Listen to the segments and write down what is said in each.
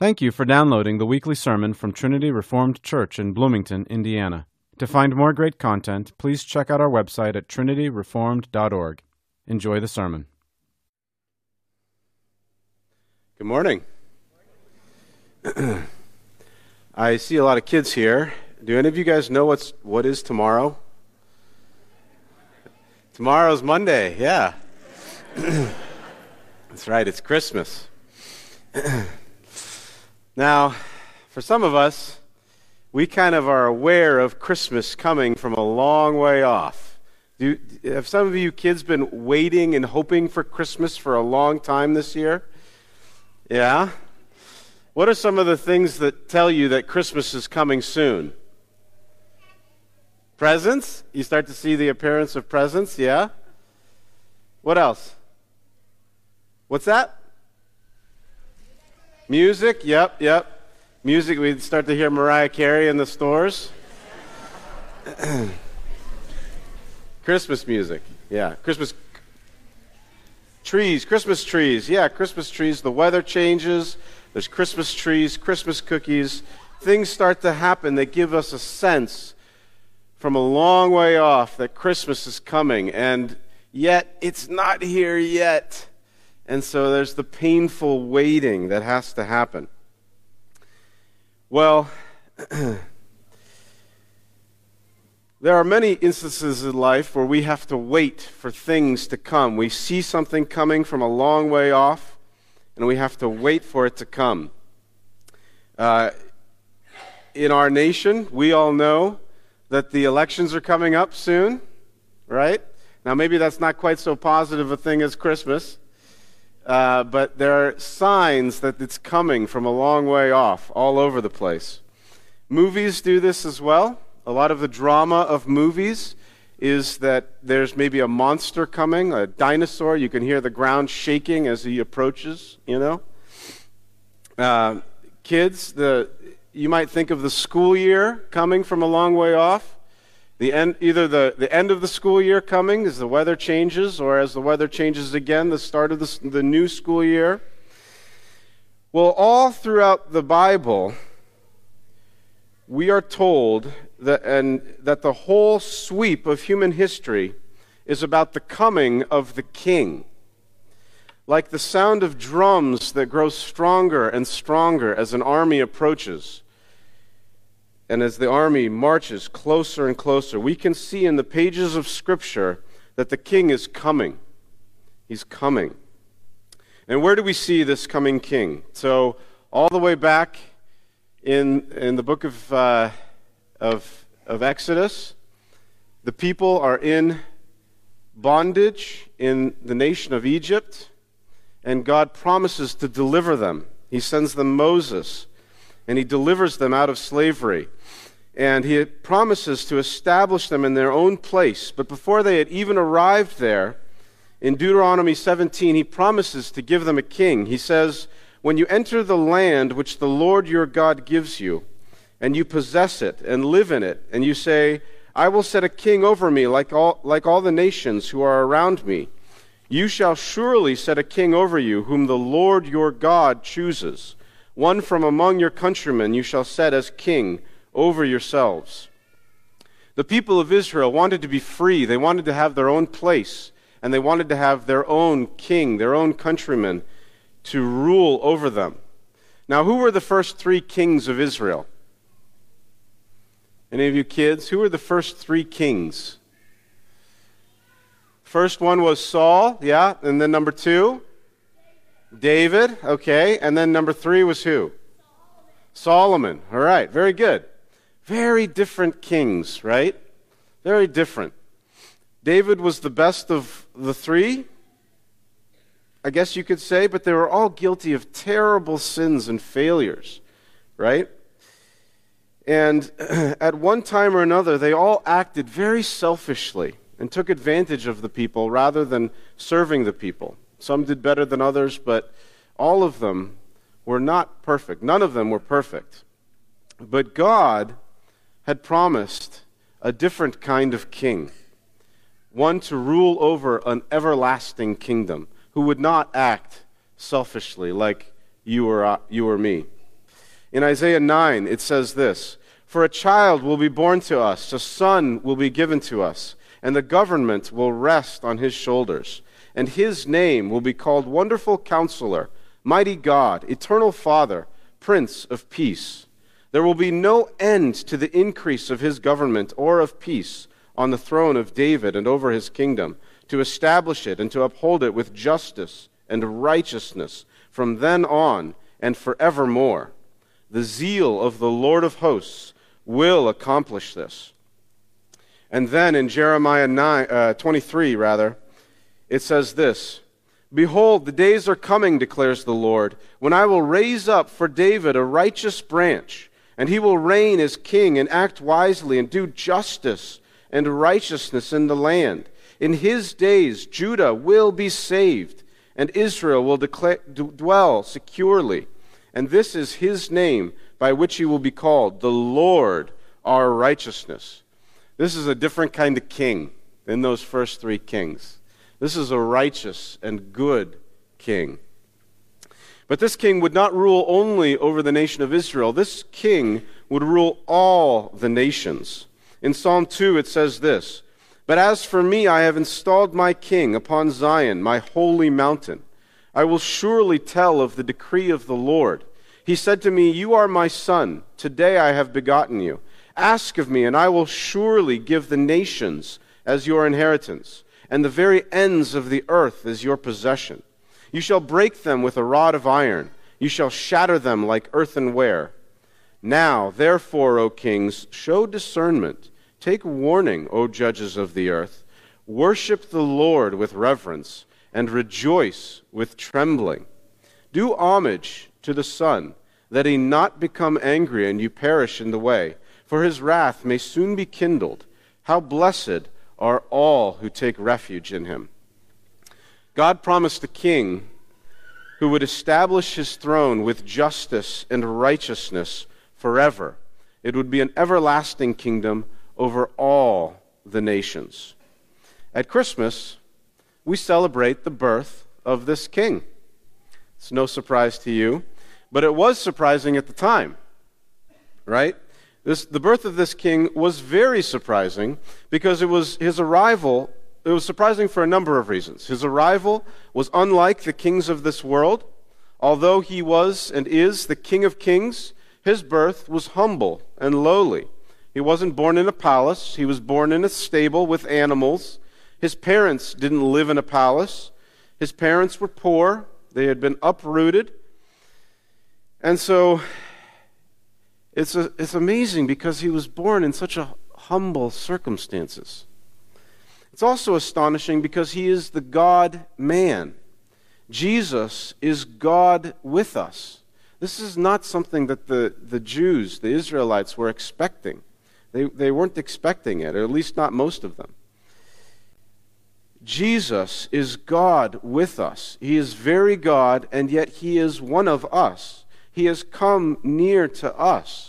Thank you for downloading the weekly sermon from Trinity Reformed Church in Bloomington, Indiana. To find more great content, please check out our website at trinityreformed.org. Enjoy the sermon. Good morning. I see a lot of kids here. Do any of you guys know what's what is tomorrow? Tomorrow's Monday. Yeah. That's right. It's Christmas. Now, for some of us, we kind of are aware of Christmas coming from a long way off. Do, have some of you kids been waiting and hoping for Christmas for a long time this year? Yeah? What are some of the things that tell you that Christmas is coming soon? Presents? You start to see the appearance of presents, yeah? What else? What's that? Music, yep, yep. Music, we start to hear Mariah Carey in the stores. Christmas music, yeah. Christmas trees, Christmas trees, yeah, Christmas trees. The weather changes, there's Christmas trees, Christmas cookies. Things start to happen that give us a sense from a long way off that Christmas is coming, and yet it's not here yet. And so there's the painful waiting that has to happen. Well, there are many instances in life where we have to wait for things to come. We see something coming from a long way off, and we have to wait for it to come. Uh, in our nation, we all know that the elections are coming up soon, right? Now, maybe that's not quite so positive a thing as Christmas. Uh, but there are signs that it's coming from a long way off, all over the place. Movies do this as well. A lot of the drama of movies is that there's maybe a monster coming, a dinosaur. You can hear the ground shaking as he approaches, you know. Uh, kids, the, you might think of the school year coming from a long way off the end, either the, the end of the school year coming as the weather changes, or as the weather changes again, the start of the, the new school year. Well, all throughout the Bible, we are told that, and, that the whole sweep of human history is about the coming of the king. Like the sound of drums that grows stronger and stronger as an army approaches and as the army marches closer and closer, we can see in the pages of Scripture that the king is coming. He's coming. And where do we see this coming king? So, all the way back in, in the book of, uh, of, of Exodus, the people are in bondage in the nation of Egypt, and God promises to deliver them. He sends them Moses, and he delivers them out of slavery and he promises to establish them in their own place. But before they had even arrived there, in Deuteronomy 17, he promises to give them a king. He says, When you enter the land which the Lord your God gives you, and you possess it and live in it, and you say, I will set a king over me like all, like all the nations who are around me. You shall surely set a king over you, whom the Lord your God chooses. One from among your countrymen you shall set as king over yourselves. The people of Israel wanted to be free. They wanted to have their own place, and they wanted to have their own king, their own countrymen to rule over them. Now, who were the first three kings of Israel? Any of you kids? Who were the first three kings? First one was Saul, yeah, and then number two? David, okay, and then number three was who? Solomon. All right, very good. Very different kings, right? Very different. David was the best of the three, I guess you could say, but they were all guilty of terrible sins and failures, right? And at one time or another, they all acted very selfishly and took advantage of the people rather than serving the people. Some did better than others, but all of them were not perfect. None of them were perfect. But God had promised a different kind of king, one to rule over an everlasting kingdom, who would not act selfishly like you or, you or me. In Isaiah 9, it says this For a child will be born to us, a son will be given to us, and the government will rest on his shoulders. And his name will be called Wonderful Counselor, Mighty God, Eternal Father, Prince of Peace. There will be no end to the increase of his government or of peace on the throne of David and over his kingdom, to establish it and to uphold it with justice and righteousness from then on and forevermore. The zeal of the Lord of hosts will accomplish this. And then in Jeremiah 9, uh, 23, rather, it says this Behold, the days are coming, declares the Lord, when I will raise up for David a righteous branch, and he will reign as king and act wisely and do justice and righteousness in the land. In his days, Judah will be saved, and Israel will declare, dwell securely. And this is his name by which he will be called, the Lord our righteousness. This is a different kind of king than those first three kings. This is a righteous and good king. But this king would not rule only over the nation of Israel. This king would rule all the nations. In Psalm 2, it says this But as for me, I have installed my king upon Zion, my holy mountain. I will surely tell of the decree of the Lord. He said to me, You are my son. Today I have begotten you. Ask of me, and I will surely give the nations as your inheritance, and the very ends of the earth is your possession. You shall break them with a rod of iron, you shall shatter them like earthenware. Now, therefore, O kings, show discernment. Take warning, O judges of the earth. Worship the Lord with reverence, and rejoice with trembling. Do homage to the Son, that he not become angry and you perish in the way, for his wrath may soon be kindled. How blessed are all who take refuge in him. God promised a king who would establish his throne with justice and righteousness forever. It would be an everlasting kingdom over all the nations. At Christmas, we celebrate the birth of this king. It's no surprise to you, but it was surprising at the time, right? This, the birth of this king was very surprising because it was his arrival. It was surprising for a number of reasons. His arrival was unlike the kings of this world. Although he was and is the King of Kings, his birth was humble and lowly. He wasn't born in a palace, he was born in a stable with animals. His parents didn't live in a palace. His parents were poor, they had been uprooted. And so it's, a, it's amazing because he was born in such a humble circumstances. It's also astonishing because he is the God man. Jesus is God with us. This is not something that the, the Jews, the Israelites, were expecting. They, they weren't expecting it, or at least not most of them. Jesus is God with us. He is very God, and yet He is one of us. He has come near to us.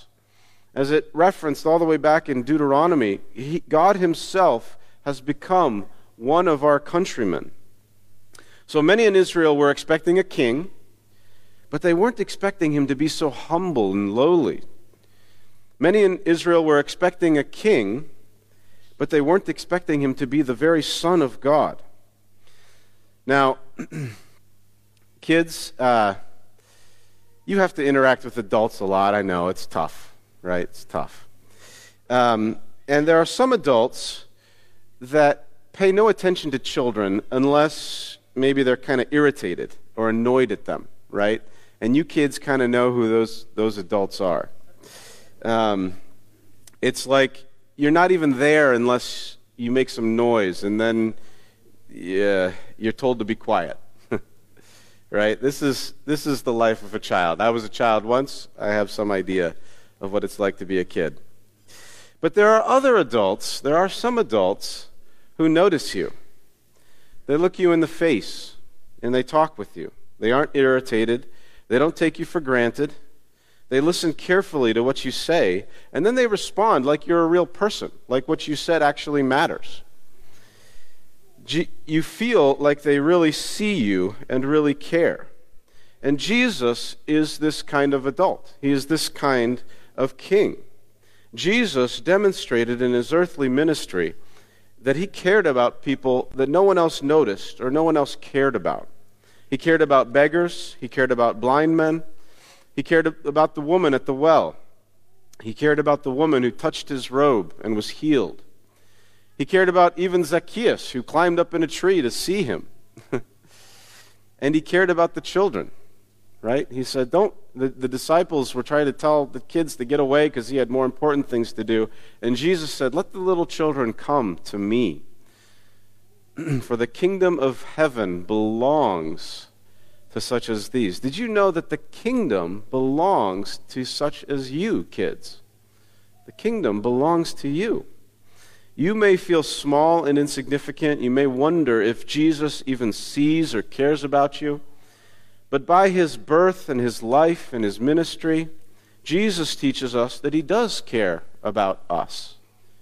As it referenced all the way back in Deuteronomy, he, God Himself has become one of our countrymen. So many in Israel were expecting a king but they weren't expecting him to be so humble and lowly. Many in Israel were expecting a king, but they weren't expecting him to be the very Son of God. Now, kids, uh, you have to interact with adults a lot. I know it's tough, right? It's tough. Um, and there are some adults that pay no attention to children unless maybe they're kind of irritated or annoyed at them, right? and you kids kind of know who those, those adults are. Um, it's like you're not even there unless you make some noise, and then yeah, you're told to be quiet. right? This is, this is the life of a child. I was a child once. I have some idea of what it's like to be a kid. But there are other adults, there are some adults who notice you. They look you in the face and they talk with you. They aren't irritated. They don't take you for granted. They listen carefully to what you say, and then they respond like you're a real person, like what you said actually matters. You feel like they really see you and really care. And Jesus is this kind of adult. He is this kind of king. Jesus demonstrated in his earthly ministry that he cared about people that no one else noticed or no one else cared about. He cared about beggars, he cared about blind men, he cared about the woman at the well. He cared about the woman who touched his robe and was healed. He cared about even Zacchaeus, who climbed up in a tree to see him. and he cared about the children, right? He said, Don't, the, the disciples were trying to tell the kids to get away because he had more important things to do. And Jesus said, Let the little children come to me. For the kingdom of heaven belongs to such as these. Did you know that the kingdom belongs to such as you, kids? The kingdom belongs to you. You may feel small and insignificant. You may wonder if Jesus even sees or cares about you. But by his birth and his life and his ministry, Jesus teaches us that he does care about us.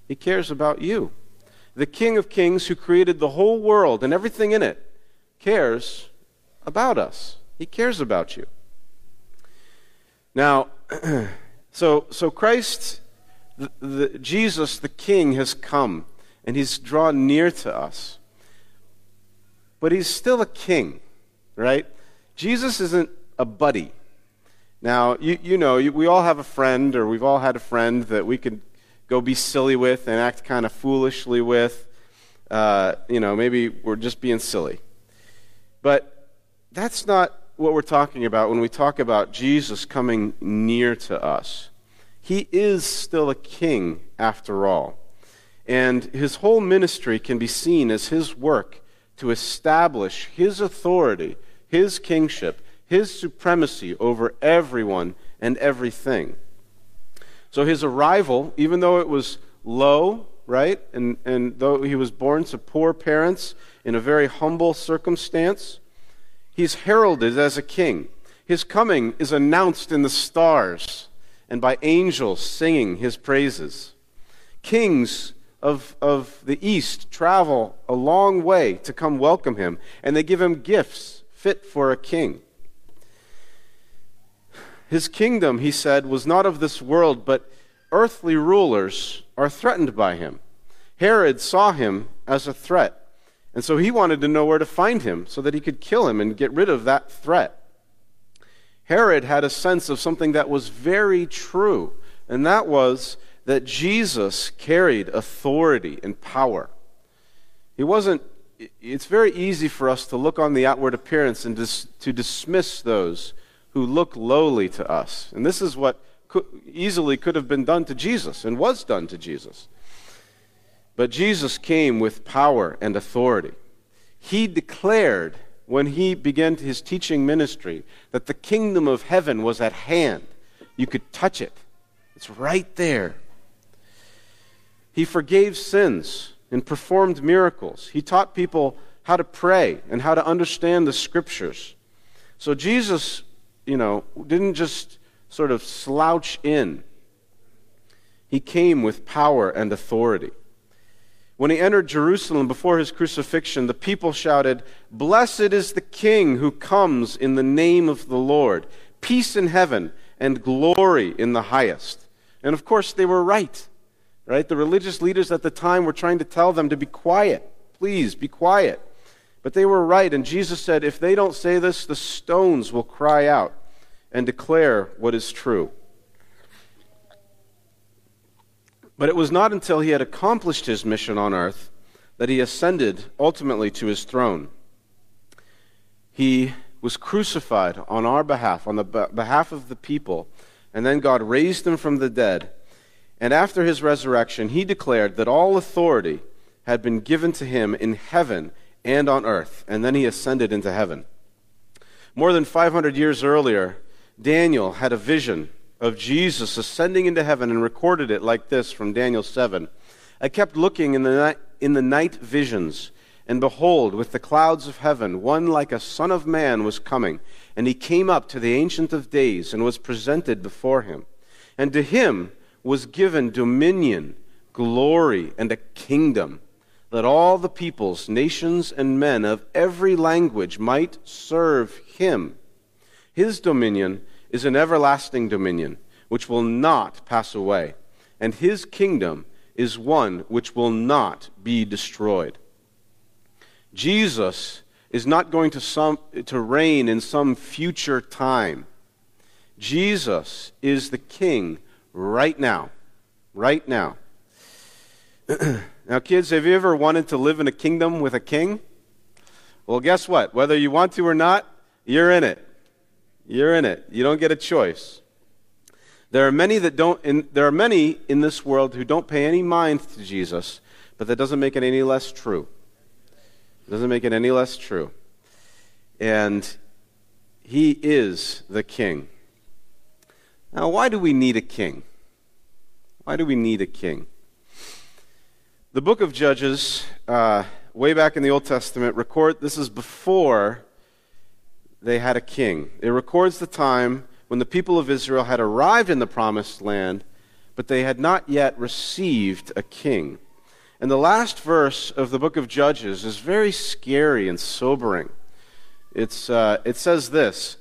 He cares about you. The King of Kings, who created the whole world and everything in it, cares about us. He cares about you. Now, so, so Christ, the, the, Jesus, the King, has come and he's drawn near to us. But he's still a king, right? Jesus isn't a buddy. Now, you, you know, you, we all have a friend, or we've all had a friend that we could go be silly with and act kind of foolishly with. Uh, you know, maybe we're just being silly. But that's not what we're talking about when we talk about Jesus coming near to us. He is still a king, after all. And his whole ministry can be seen as his work to establish his authority, his kingship, his supremacy over everyone and everything. So his arrival, even though it was low, right, and, and though he was born to poor parents in a very humble circumstance, He's heralded as a king. His coming is announced in the stars and by angels singing his praises. Kings of, of the East travel a long way to come welcome him, and they give him gifts fit for a king. His kingdom, he said, was not of this world, but earthly rulers are threatened by him. Herod saw him as a threat and so he wanted to know where to find him so that he could kill him and get rid of that threat. Herod had a sense of something that was very true, and that was that Jesus carried authority and power. He wasn't, it's very easy for us to look on the outward appearance and dis, to dismiss those who look lowly to us. And this is what easily could have been done to Jesus and was done to Jesus. But Jesus came with power and authority. He declared when he began his teaching ministry that the kingdom of heaven was at hand. You could touch it, it's right there. He forgave sins and performed miracles. He taught people how to pray and how to understand the scriptures. So Jesus, you know, didn't just sort of slouch in, he came with power and authority. When he entered Jerusalem before his crucifixion, the people shouted, Blessed is the King who comes in the name of the Lord, peace in heaven and glory in the highest. And of course, they were right. Right? The religious leaders at the time were trying to tell them to be quiet. Please, be quiet. But they were right, and Jesus said, If they don't say this, the stones will cry out and declare what is true. But it was not until he had accomplished his mission on earth that he ascended ultimately to his throne. He was crucified on our behalf, on the behalf of the people, and then God raised him from the dead. And after his resurrection, he declared that all authority had been given to him in heaven and on earth, and then he ascended into heaven. More than 500 years earlier, Daniel had a vision of Jesus ascending into heaven and recorded it like this from Daniel 7. I kept looking in the night, in the night visions, and behold, with the clouds of heaven, one like a son of man was coming. And he came up to the Ancient of Days and was presented before him. And to him was given dominion, glory, and a kingdom, that all the peoples, nations, and men of every language might serve him. His dominion is an everlasting dominion which will not pass away, and his kingdom is one which will not be destroyed. Jesus is not going to, some, to reign in some future time. Jesus is the king right now. Right now. now, kids, have you ever wanted to live in a kingdom with a king? Well, guess what? Whether you want to or not, you're in it. You're in it. You don't get a choice. There are many that don't in, there are many in this world who don't pay any mind to Jesus, but that doesn't make it any less true. It doesn't make it any less true. And he is the king. Now, why do we need a king? Why do we need a king? The book of Judges, uh, way back in the Old Testament, record this is before they had a king. It records the time when the people of Israel had arrived in the promised land, but they had not yet received a king. And the last verse of the book of Judges is very scary and sobering. It's, uh, it says this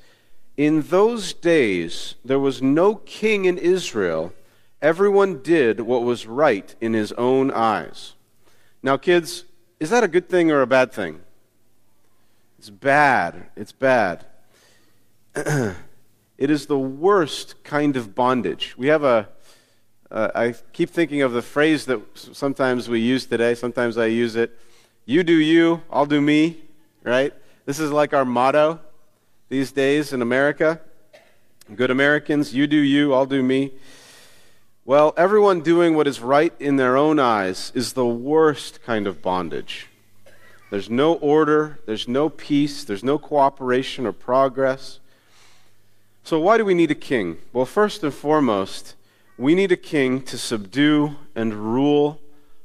In those days there was no king in Israel. Everyone did what was right in his own eyes. Now, kids, is that a good thing or a bad thing? It's bad. It's bad. it is the worst kind of bondage. We have a. Uh, I keep thinking of the phrase that sometimes we use today, sometimes I use it. You do you, I'll do me, right? This is like our motto these days in America. Good Americans, you do you, I'll do me. Well, everyone doing what is right in their own eyes is the worst kind of bondage. There's no order, there's no peace, there's no cooperation or progress. So, why do we need a king? Well, first and foremost, we need a king to subdue and rule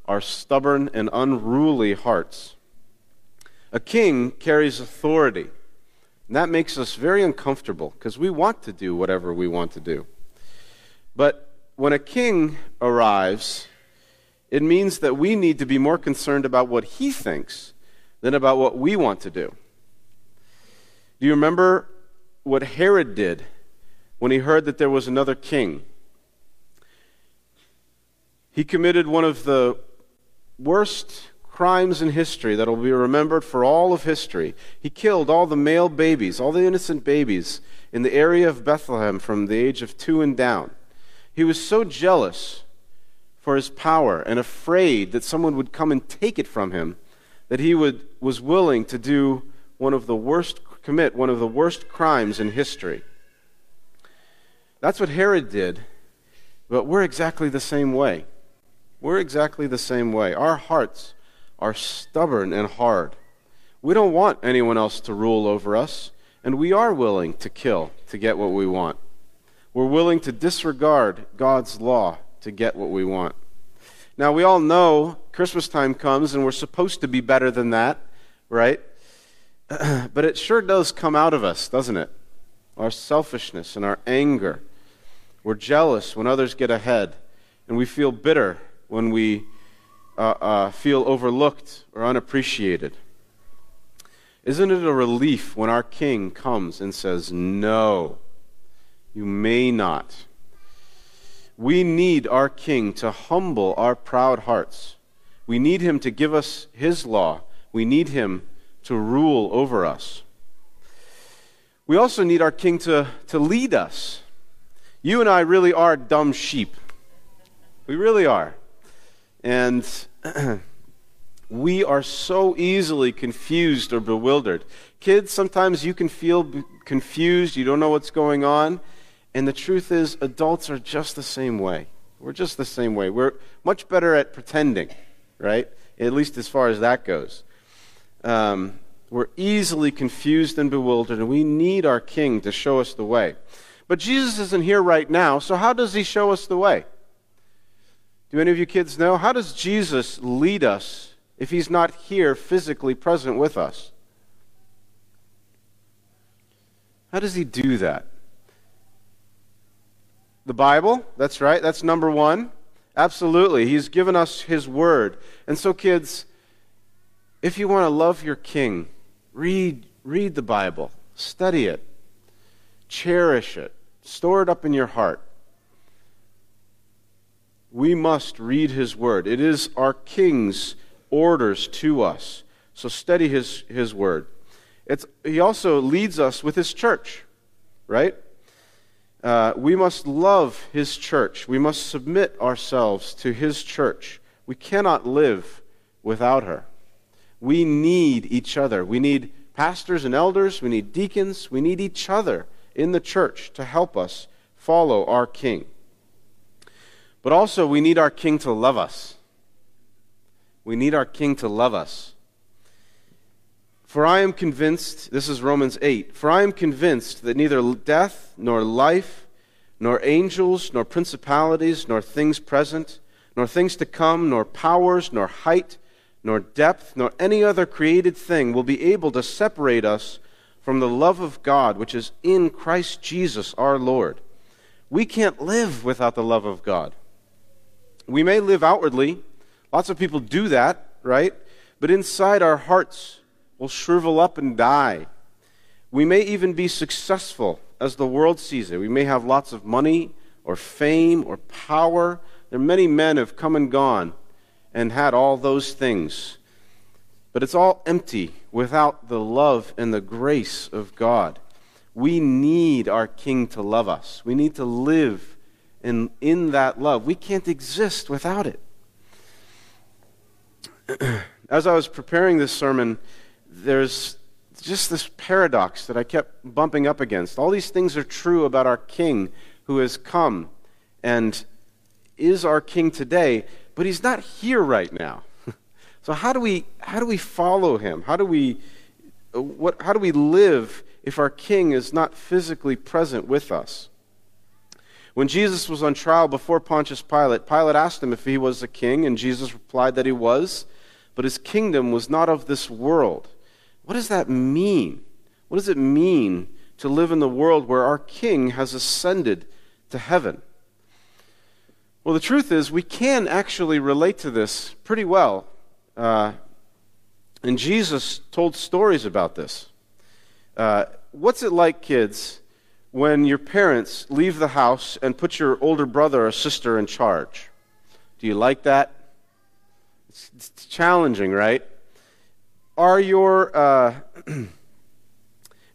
our stubborn and unruly hearts. A king carries authority, and that makes us very uncomfortable because we want to do whatever we want to do. But when a king arrives, it means that we need to be more concerned about what he thinks than about what we want to do. Do you remember what Herod did when he heard that there was another king? He committed one of the worst crimes in history that will be remembered for all of history. He killed all the male babies, all the innocent babies in the area of Bethlehem from the age of two and down. He was so jealous for his power and afraid that someone would come and take it from him that he would, was willing to do one of the worst, commit one of the worst crimes in history. That's what Herod did, but we're exactly the same way. We're exactly the same way. Our hearts are stubborn and hard. We don't want anyone else to rule over us, and we are willing to kill to get what we want. We're willing to disregard God's law to get what we want. Now, we all know Christmas time comes and we're supposed to be better than that, right? but it sure does come out of us, doesn't it? Our selfishness and our anger. We're jealous when others get ahead, and we feel bitter when we uh, uh, feel overlooked or unappreciated. Isn't it a relief when our King comes and says, No, you may not? We need our King to humble our proud hearts. We need him to give us his law. We need him to rule over us. We also need our King to, to lead us. You and I really are dumb sheep. We really are. And we are so easily confused or bewildered. Kids, sometimes you can feel confused, you don't know what's going on. And the truth is, adults are just the same way. We're just the same way. We're much better at pretending, right? At least as far as that goes. Um, we're easily confused and bewildered, and we need our King to show us the way. But Jesus isn't here right now, so how does he show us the way? Do any of you kids know? How does Jesus lead us if he's not here physically present with us? How does he do that? The Bible, that's right, that's number one. Absolutely. He's given us His Word. And so, kids, if you want to love your King, read, read the Bible, study it. cherish it, store it up in your heart. We must read his word. It is our king's orders to us. So study his, his word. It's, he also leads us with his church, right? Uh, we must love his church. We must submit ourselves to his church. We cannot live without her. We need each other. We need pastors and elders. We need deacons. We need each other in the church to help us follow our king. But also, we need our king to love us. We need our king to love us. For I am convinced, this is Romans 8, for I am convinced that neither death, nor life, nor angels, nor principalities, nor things present, nor things to come, nor powers, nor height, nor depth, nor any other created thing will be able to separate us from the love of God which is in Christ Jesus our Lord. We can't live without the love of God. We may live outwardly, lots of people do that, right? But inside our hearts, will shrivel up and die. We may even be successful as the world sees it. We may have lots of money or fame or power. There are many men who have come and gone and had all those things. But it's all empty without the love and the grace of God. We need our King to love us. We need to live in, in that love. We can't exist without it. As I was preparing this sermon, there's just this paradox that I kept bumping up against. All these things are true about our King who has come and is our King today, but he's not here right now. so how do we how do we follow him? How do we what how do we live if our King is not physically present with us? When Jesus was on trial before Pontius Pilate, Pilate asked him if he was a king, and Jesus replied that he was, but his kingdom was not of this world. What does that mean? What does it mean to live in the world where our King has ascended to heaven? Well, the truth is, we can actually relate to this pretty well. Uh, and Jesus told stories about this. Uh, what's it like, kids, when your parents leave the house and put your older brother or sister in charge? Do you like that? It's, it's challenging, right? are your. Uh,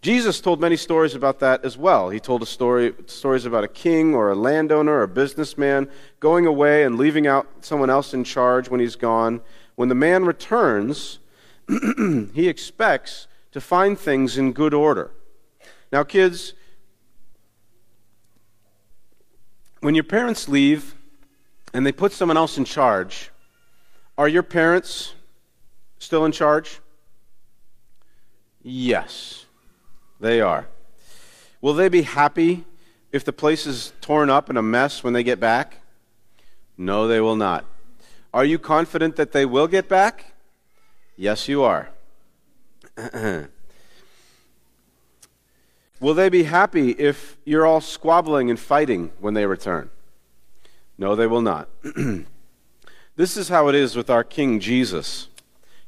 Jesus told many stories about that as well. He told story, stories about a king or a landowner or a businessman going away and leaving out someone else in charge when he's gone. When the man returns, he expects to find things in good order. Now, kids, when your parents leave and they put someone else in charge, are your parents still in charge? Yes, they are. Will they be happy if the place is torn up and a mess when they get back? No, they will not. Are you confident that they will get back? Yes, you are. will they be happy if you're all squabbling and fighting when they return? No, they will not. this is how it is with our King Jesus.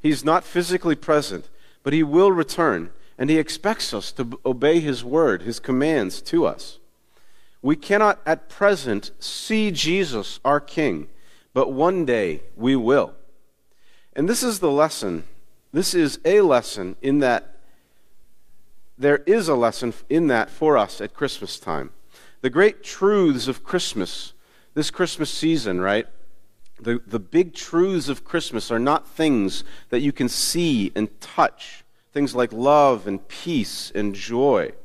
He's not physically present but he will return, and he expects us to obey his word, his commands to us. We cannot at present see Jesus, our King, but one day we will. And this is the lesson. This is a lesson in that there is a lesson in that for us at Christmas time. The great truths of Christmas, this Christmas season, right? The, the big truths of Christmas are not things that you can see and touch, things like love and peace and joy.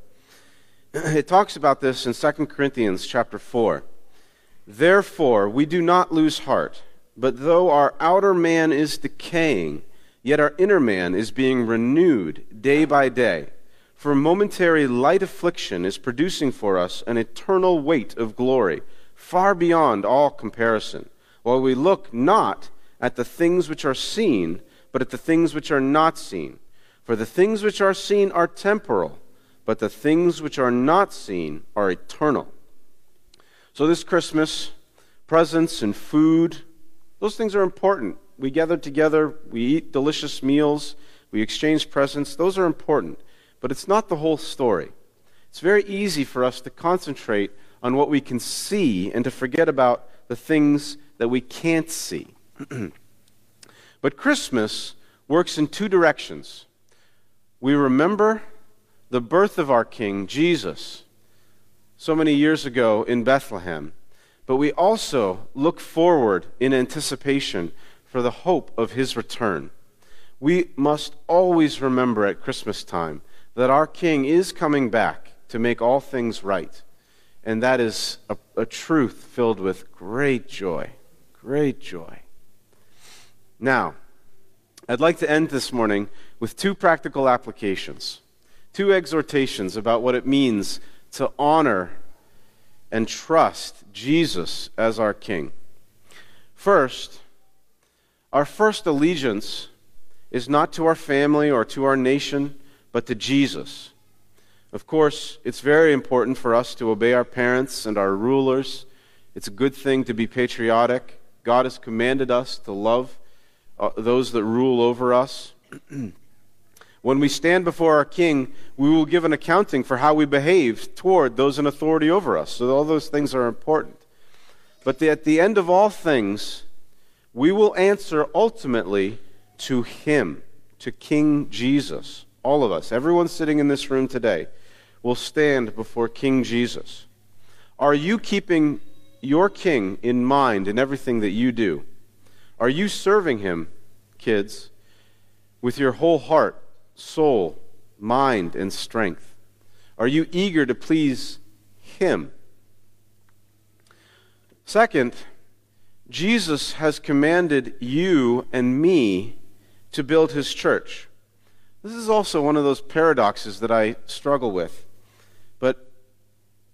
It talks about this in 2 Corinthians chapter 4. Therefore, we do not lose heart, but though our outer man is decaying, yet our inner man is being renewed day by day. For momentary light affliction is producing for us an eternal weight of glory, far beyond all comparison while we look not at the things which are seen, but at the things which are not seen. For the things which are seen are temporal, but the things which are not seen are eternal. So, this Christmas, presents and food, those things are important. We gather together, we eat delicious meals, we exchange presents. Those are important. But it's not the whole story. It's very easy for us to concentrate on what we can see and to forget about the things that we can't see. but Christmas works in two directions. We remember the birth of our King, Jesus, so many years ago in Bethlehem, but we also look forward in anticipation for the hope of his return. We must always remember at Christmas time that our King is coming back to make all things right. And that is a, a truth filled with great joy. Great joy. Now, I'd like to end this morning with two practical applications, two exhortations about what it means to honor and trust Jesus as our King. First, our first allegiance is not to our family or to our nation, but to Jesus. Of course, it's very important for us to obey our parents and our rulers. It's a good thing to be patriotic. God has commanded us to love uh, those that rule over us. when we stand before our King, we will give an accounting for how we behaved toward those in authority over us. So, all those things are important. But the, at the end of all things, we will answer ultimately to Him, to King Jesus. All of us, everyone sitting in this room today will stand before King Jesus. Are you keeping your king in mind in everything that you do? Are you serving him, kids, with your whole heart, soul, mind, and strength? Are you eager to please him? Second, Jesus has commanded you and me to build his church. This is also one of those paradoxes that I struggle with but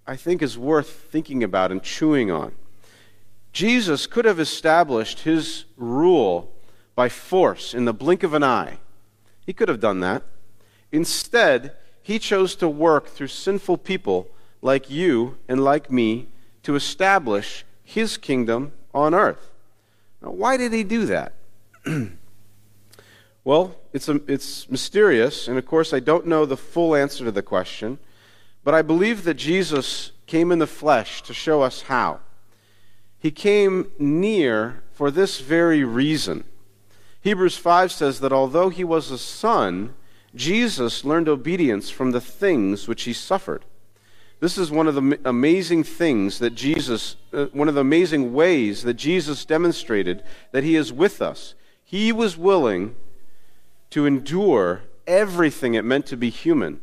I think is worth thinking about and chewing on. Jesus could have established his rule by force in the blink of an eye. He could have done that. Instead, he chose to work through sinful people like you and like me to establish his kingdom on earth. Now, why did he do that? well, it's, a, it's mysterious, and of course, I don't know the full answer to the question. But I believe that Jesus came in the flesh to show us how. He came near for this very reason. Hebrews 5 says that although he was a son, Jesus learned obedience from the things which he suffered. This is one of the amazing things that Jesus, uh, one of the amazing ways that Jesus demonstrated that he is with us. He was willing to endure everything it meant to be human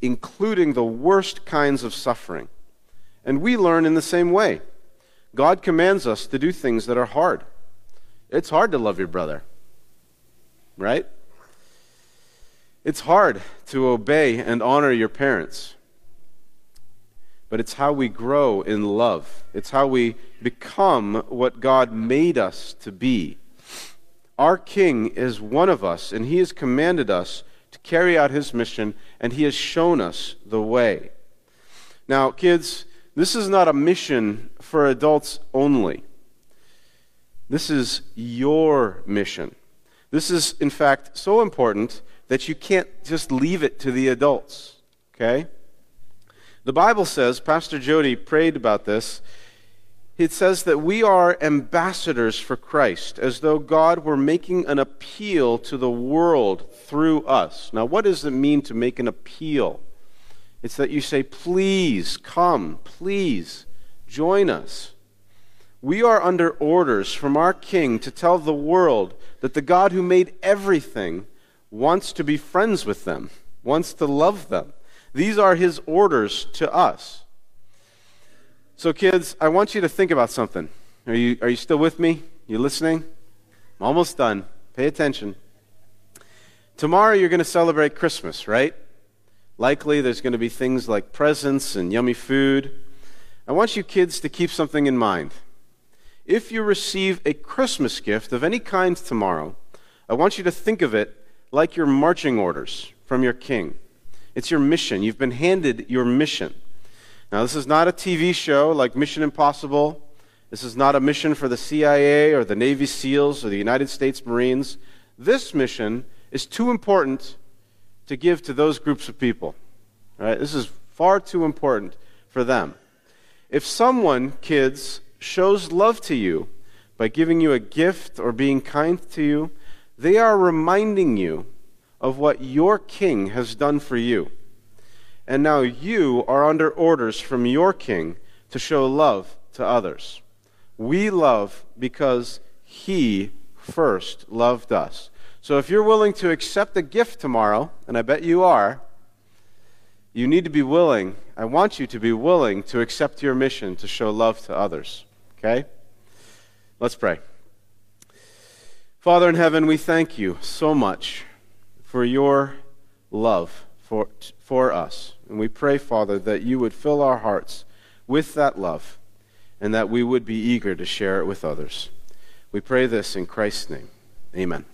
including the worst kinds of suffering. And we learn in the same way. God commands us to do things that are hard. It's hard to love your brother, right? It's hard to obey and honor your parents. But it's how we grow in love. It's how we become what God made us to be. Our King is one of us, and He has commanded us to carry out his mission, and he has shown us the way. Now, kids, this is not a mission for adults only. This is your mission. This is, in fact, so important that you can't just leave it to the adults. Okay? The Bible says, Pastor Jody prayed about this it says that we are ambassadors for Christ, as though God were making an appeal to the world through us. Now, what does it mean to make an appeal? It's that you say, please come, please join us. We are under orders from our King to tell the world that the God who made everything wants to be friends with them, wants to love them. These are his orders to us. So, kids, I want you to think about something. Are you, are you still with me? You listening? I'm almost done. Pay attention. Tomorrow you're going to celebrate Christmas, right? Likely there's going to be things like presents and yummy food. I want you kids to keep something in mind. If you receive a Christmas gift of any kind tomorrow, I want you to think of it like your marching orders from your king. It's your mission. You've been handed your mission. Now, this is not a TV show like Mission Impossible. This is not a mission for the CIA or the Navy SEALs or the United States Marines. This mission is too important to give to those groups of people. Right? This is far too important for them. If someone, kids, shows love to you by giving you a gift or being kind to you, they are reminding you of what your king has done for you. And now you are under orders from your king to show love to others. We love because he first loved us. So if you're willing to accept a gift tomorrow, and I bet you are, you need to be willing, I want you to be willing to accept your mission to show love to others. Okay? Let's pray. Father in heaven, we thank you so much for your love for, for us. And we pray, Father, that you would fill our hearts with that love and that we would be eager to share it with others. We pray this in Christ's name. Amen.